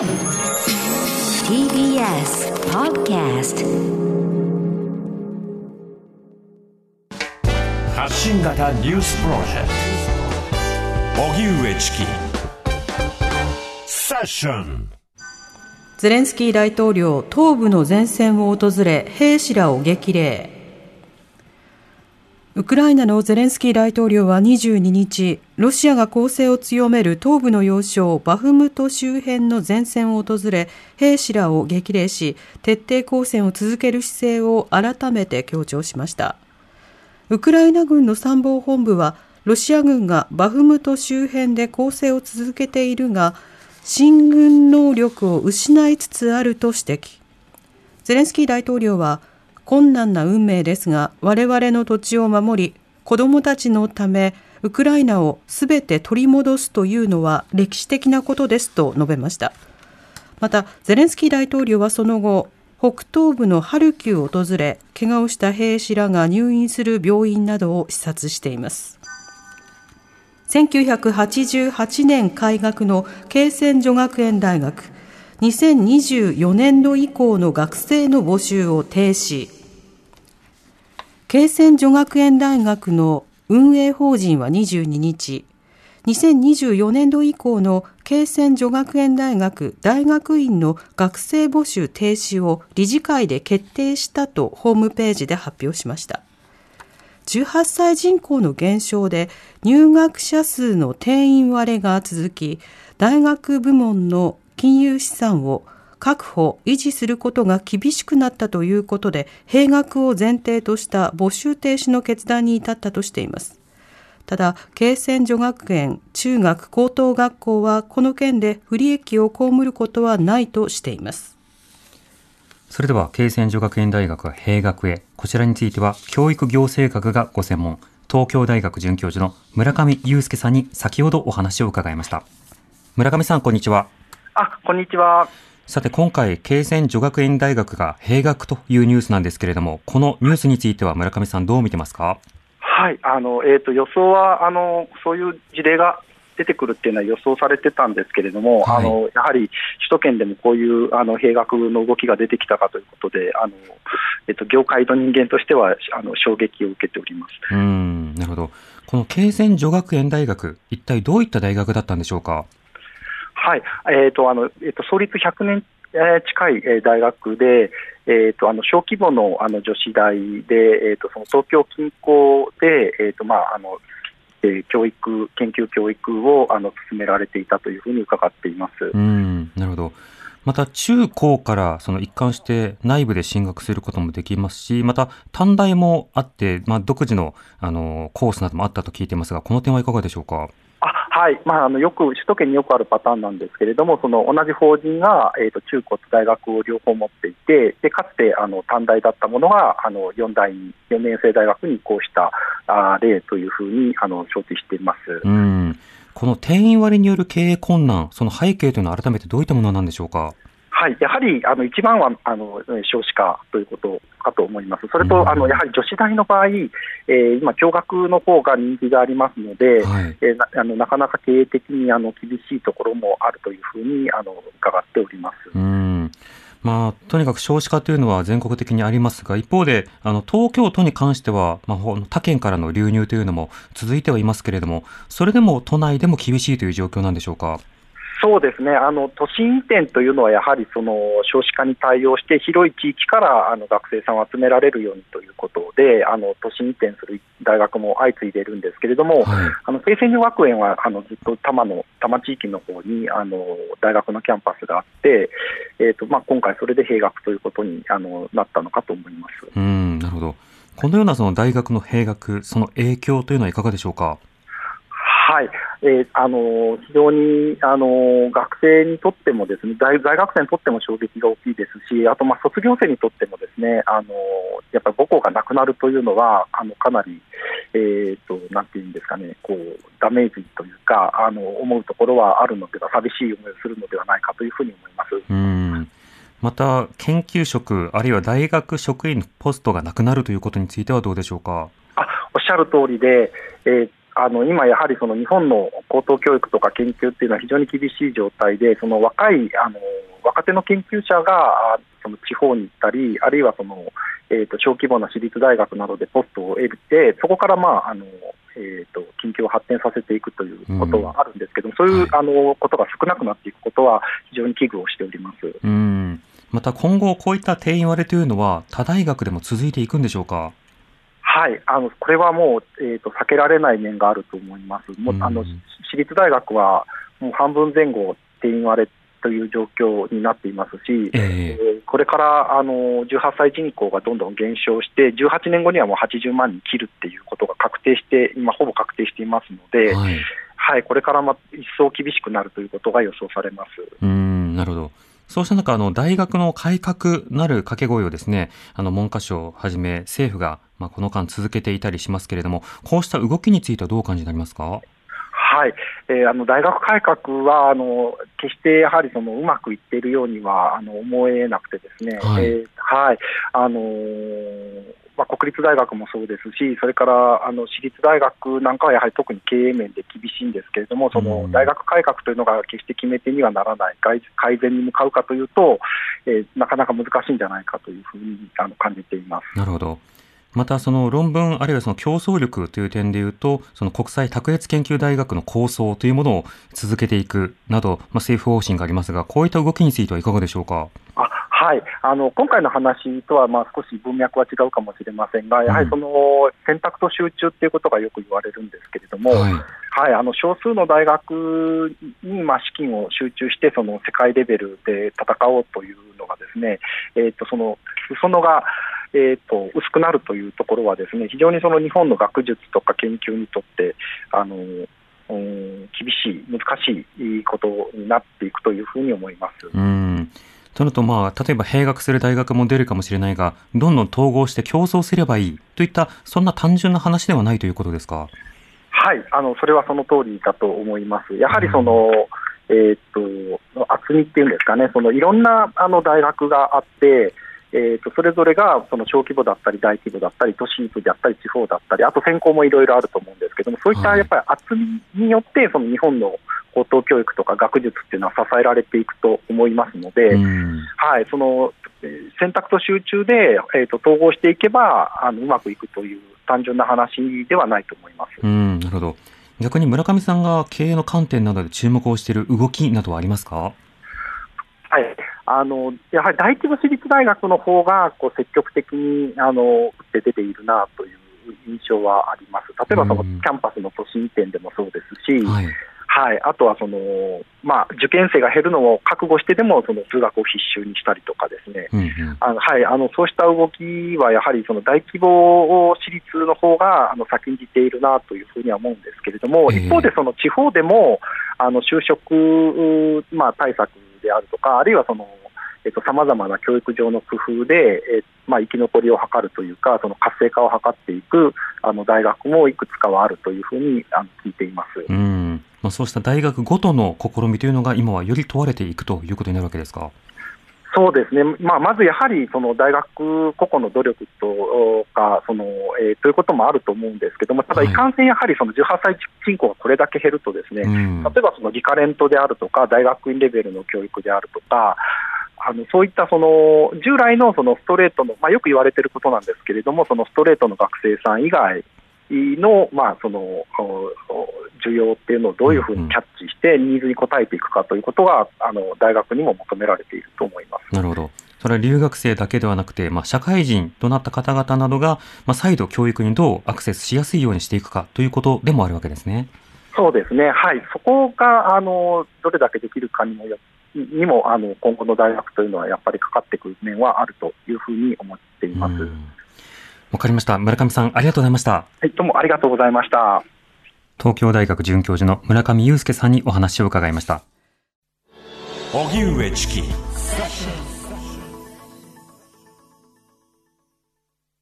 TBS Podcast 発信型ニュースプロジェクト。荻上チキ。セッション。ゼレンスキー大統領、東部の前線を訪れ、兵士らを激励。ウクライナのゼレンスキー大統領は22日、ロシアが攻勢を強める東部の要衝バフムト周辺の前線を訪れ、兵士らを激励し、徹底抗戦を続ける姿勢を改めて強調しました。ウクライナ軍の参謀本部は、ロシア軍がバフムト周辺で攻勢を続けているが、進軍能力を失いつつあると指摘。ゼレンスキー大統領は、困難な運命ですが、我々の土地を守り、子供たちのため、ウクライナをすべて取り戻すというのは歴史的なことですと述べました。また、ゼレンスキー大統領はその後、北東部のハルキウを訪れ、怪我をした兵士らが入院する病院などを視察しています。1988年開学の慶泉女学園大学2024年度以降の学生の募集を停止慶泉女学園大学の運営法人は22日2024年度以降の慶泉女学園大学大学院の学生募集停止を理事会で決定したとホームページで発表しました。18歳人口の減少で入学者数の定員割れが続き、大学部門の金融資産を確保、維持することが厳しくなったということで、閉学を前提とした募集停止の決断に至ったとしています。ただ、慶泉女学園中学高等学校はこの件で不利益を被ることはないとしています。それでは、慶泉女学園大学は閉学へ。こちらについては、教育行政学がご専門、東京大学准教授の村上祐介さんに先ほどお話を伺いました。村上さん、こんにちは。あ、こんにちは。さて、今回、慶泉女学園大学が閉学というニュースなんですけれども、このニュースについては村上さん、どう見てますか？はい、あの、えっ、ー、と、予想は、あの、そういう事例が出てくるっていうのは予想されてたんですけれども、はい、あのやはり首都圏でもこういうあの閉学の動きが出てきたかということで、あのえっと、業界の人間としてはあの衝撃を受けております。うんなるほど、この慶泉女学園大学、一体どういった大学だったんでしょうか？はい、えーとあのえーと、創立100年近い大学で、えーと、あの小規模のあの女子大で、えーと、その東京近郊で、えーとまあ、あのえー、教育、研究教育をあの進められていたというふうに伺っていますうんなるほど。また中高からその一貫して内部で進学することもできますし、また短大もあって、まあ、独自のあのコースなどもあったと聞いていますが、この点はいかがでしょうか？はい。まあ、あのよく首都圏によくあるパターンなんですけれども、その同じ法人が、えーと、中高と大学を両方持っていて、でかつてあの短大だったものがあの4大に、4年生大学に移行したあ例というふうにあの承知しています。うん。この定員割れによる経営困難、その背景というのは、改めてどういったものなんでしょうか？はい、やはりあの一番はあの少子化ということかと思います、それと、あのやはり女子大の場合、えー、今、共学の方が人気がありますので、はい、えー、なあのなかなか経営的にあの厳しいところもあるというふうにあの伺っております。うんまあ、とにかく少子化というのは全国的にありますが、一方で、あの、東京都に関しては、まあ、他県からの流入というのも続いてはいますけれども、それでも都内でも厳しいという状況なんでしょうか？そうですね。あの都心移転というのはやはりその少子化に対応して広い地域からあの学生さんを集められるようにということであの都心移転する大学も相次いでいるんですけれども、はい、あの京成女学園はあのずっと多摩の多摩地域の方にあの大学のキャンパスがあって、えーとまあ、今回それで閉学ということにあのなったのかと思います。うんなるほど。このようなその大学の閉学その影響というのはいかがでしょうか？はい、えー、あの非常にあの学生にとってもですね大大学生にとっても衝撃が大きいですし、あとまあ卒業生にとってもですねあのやっぱり母校がなくなるというのはあのかなり、えーと、なんていうんですかねこうダメージというかあの思うところはあるのでは寂しい思いをするのではないかというふうに思います。うんまた研究職あるいは大学職員ポストがなくなるということについてはどうでしょうか？あおっしゃる通りで、えーあの今、やはりその日本の高等教育とか研究っていうのは非常に厳しい状態で、その若いあの若手の研究者がその地方に行ったり、あるいはその、えーと、小規模な私立大学などでポストを得て、そこから、まああのえーと、研究を発展させていくということはあるんですけど、うん、そういう、はい、あのことが少なくなっていくことは、非常に危惧をしております。うんまた今後、こういった定員割れというのは、他大学でも続いていくんでしょうか？はい。あのこれはもう、えーと、避けられない面があると思います。もうあの私立大学はもう半分前後定員割れという状況になっていますし、えー、これからあの18歳人口がどんどん減少して、18年後にはもう80万人切るっていうことが確定して、今、ほぼ確定していますので、はい、はい、これからま一層厳しくなるということが予想されます。うん。なるほど。そうした中、あの、大学の改革なる掛け声をですね、あの、文科省をはじめ政府が、まあ、この間続けていたりしますけれども、こうした動きについてはどう感じになりますか？はい、えー、あの大学改革はあの決してやはりそのうまくいっているようにはあの思えなくてですね、はい、えー、はい。あのー、まあ、国立大学もそうですし、それからあの私立大学なんかはやはり特に経営面で厳しいんですけれども、その大学改革というのが決して決め手にはならない、改善に向かうかというと、えー、なかなか難しいんじゃないかというふうにあの感じています。なるほどまたその論文あるいはその競争力という点でいうとその国際卓越研究大学の構想というものを続けていくなど、まあ、政府方針がありますがこういった動きについてはいかがでしょうか？あはい。あの今回の話とはまあ少し文脈は違うかもしれませんが、やはりその選択と集中っていうことがよく言われるんですけれども、はい、はい、あの少数の大学にまあ資金を集中して、その世界レベルで戦おうというのが、ですね、えー、とその裾野がえーと、薄くなるというところはですね非常にその日本の学術とか研究にとってあの、うん、厳しい、難しいことになっていくというふうに思います。うんとなると、まあ、例えば閉学する大学も出るかもしれないが、どんどん統合して競争すればいいといった、そんな単純な話ではないということですか？はい、あのそれはその通りだと思います。やはりその、うん、えー、っと厚みっていうんですかね、そのいろんなあの大学があって、えーと、それぞれがその小規模だったり大規模だったり都市部だったり地方だったりあと専攻もいろいろあると思うんですけどもそういったやっぱり厚みによってその日本の高等教育とか学術っていうのは支えられていくと思いますので、はい、その選択と集中で、えーと、統合していけばあのうまくいくという単純な話ではないと思います。うんなるほど。逆に村上さんが経営の観点などで注目をしている動きなどはありますか？はいあのやはり大規模私立大学の方がこが積極的にあの打って出ているなという印象はあります、例えばそのキャンパスの都心移転でもそうですし、はい、はい、あとはその、まあ、受験生が減るのを覚悟してでもその数学を必修にしたりとかですね、うんうん、あのはい、あのそうした動きはやはりその大規模私立の方があが先んじているなというふうには思うんですけれども、一方でその地方でもあの就職、まあ、対策であるとか、あるいはそのさまざまな教育上の工夫で、えまあ、生き残りを図るというか、その活性化を図っていくあの大学もいくつかはあるというふうにあの聞いています。うん。まあ、そうした大学ごとの試みというのが、今はより問われていくということになるわけですか？そうですね、まあ、まずやはりその大学個々の努力とかその、えー、ということもあると思うんですけども、ただ、いかんせんやはりその18歳人口がこれだけ減ると、ですね、例えばそのリカレントであるとか、大学院レベルの教育であるとか、あのそういったその従来のそのストレートの、まあ、よく言われていることなんですけれども、そのストレートの学生さん以外の,、まあその需要っていうのをどういうふうにキャッチして、ニーズに応えていくかということが、あの大学にも求められていると思います。なるほど、それは留学生だけではなくて、まあ、社会人となった方々などが、まあ、再度教育にどうアクセスしやすいようにしていくかということでもあるわけですね。そうですね、はい、そこがあのどれだけできるかにもよにもあの今後の大学というのはやっぱりかかってくる面はあるというふうに思っています。わかりました。村上さん、ありがとうございました。はい、どうもありがとうございました。東京大学准教授の村上祐介さんにお話を伺いました。荻上チキ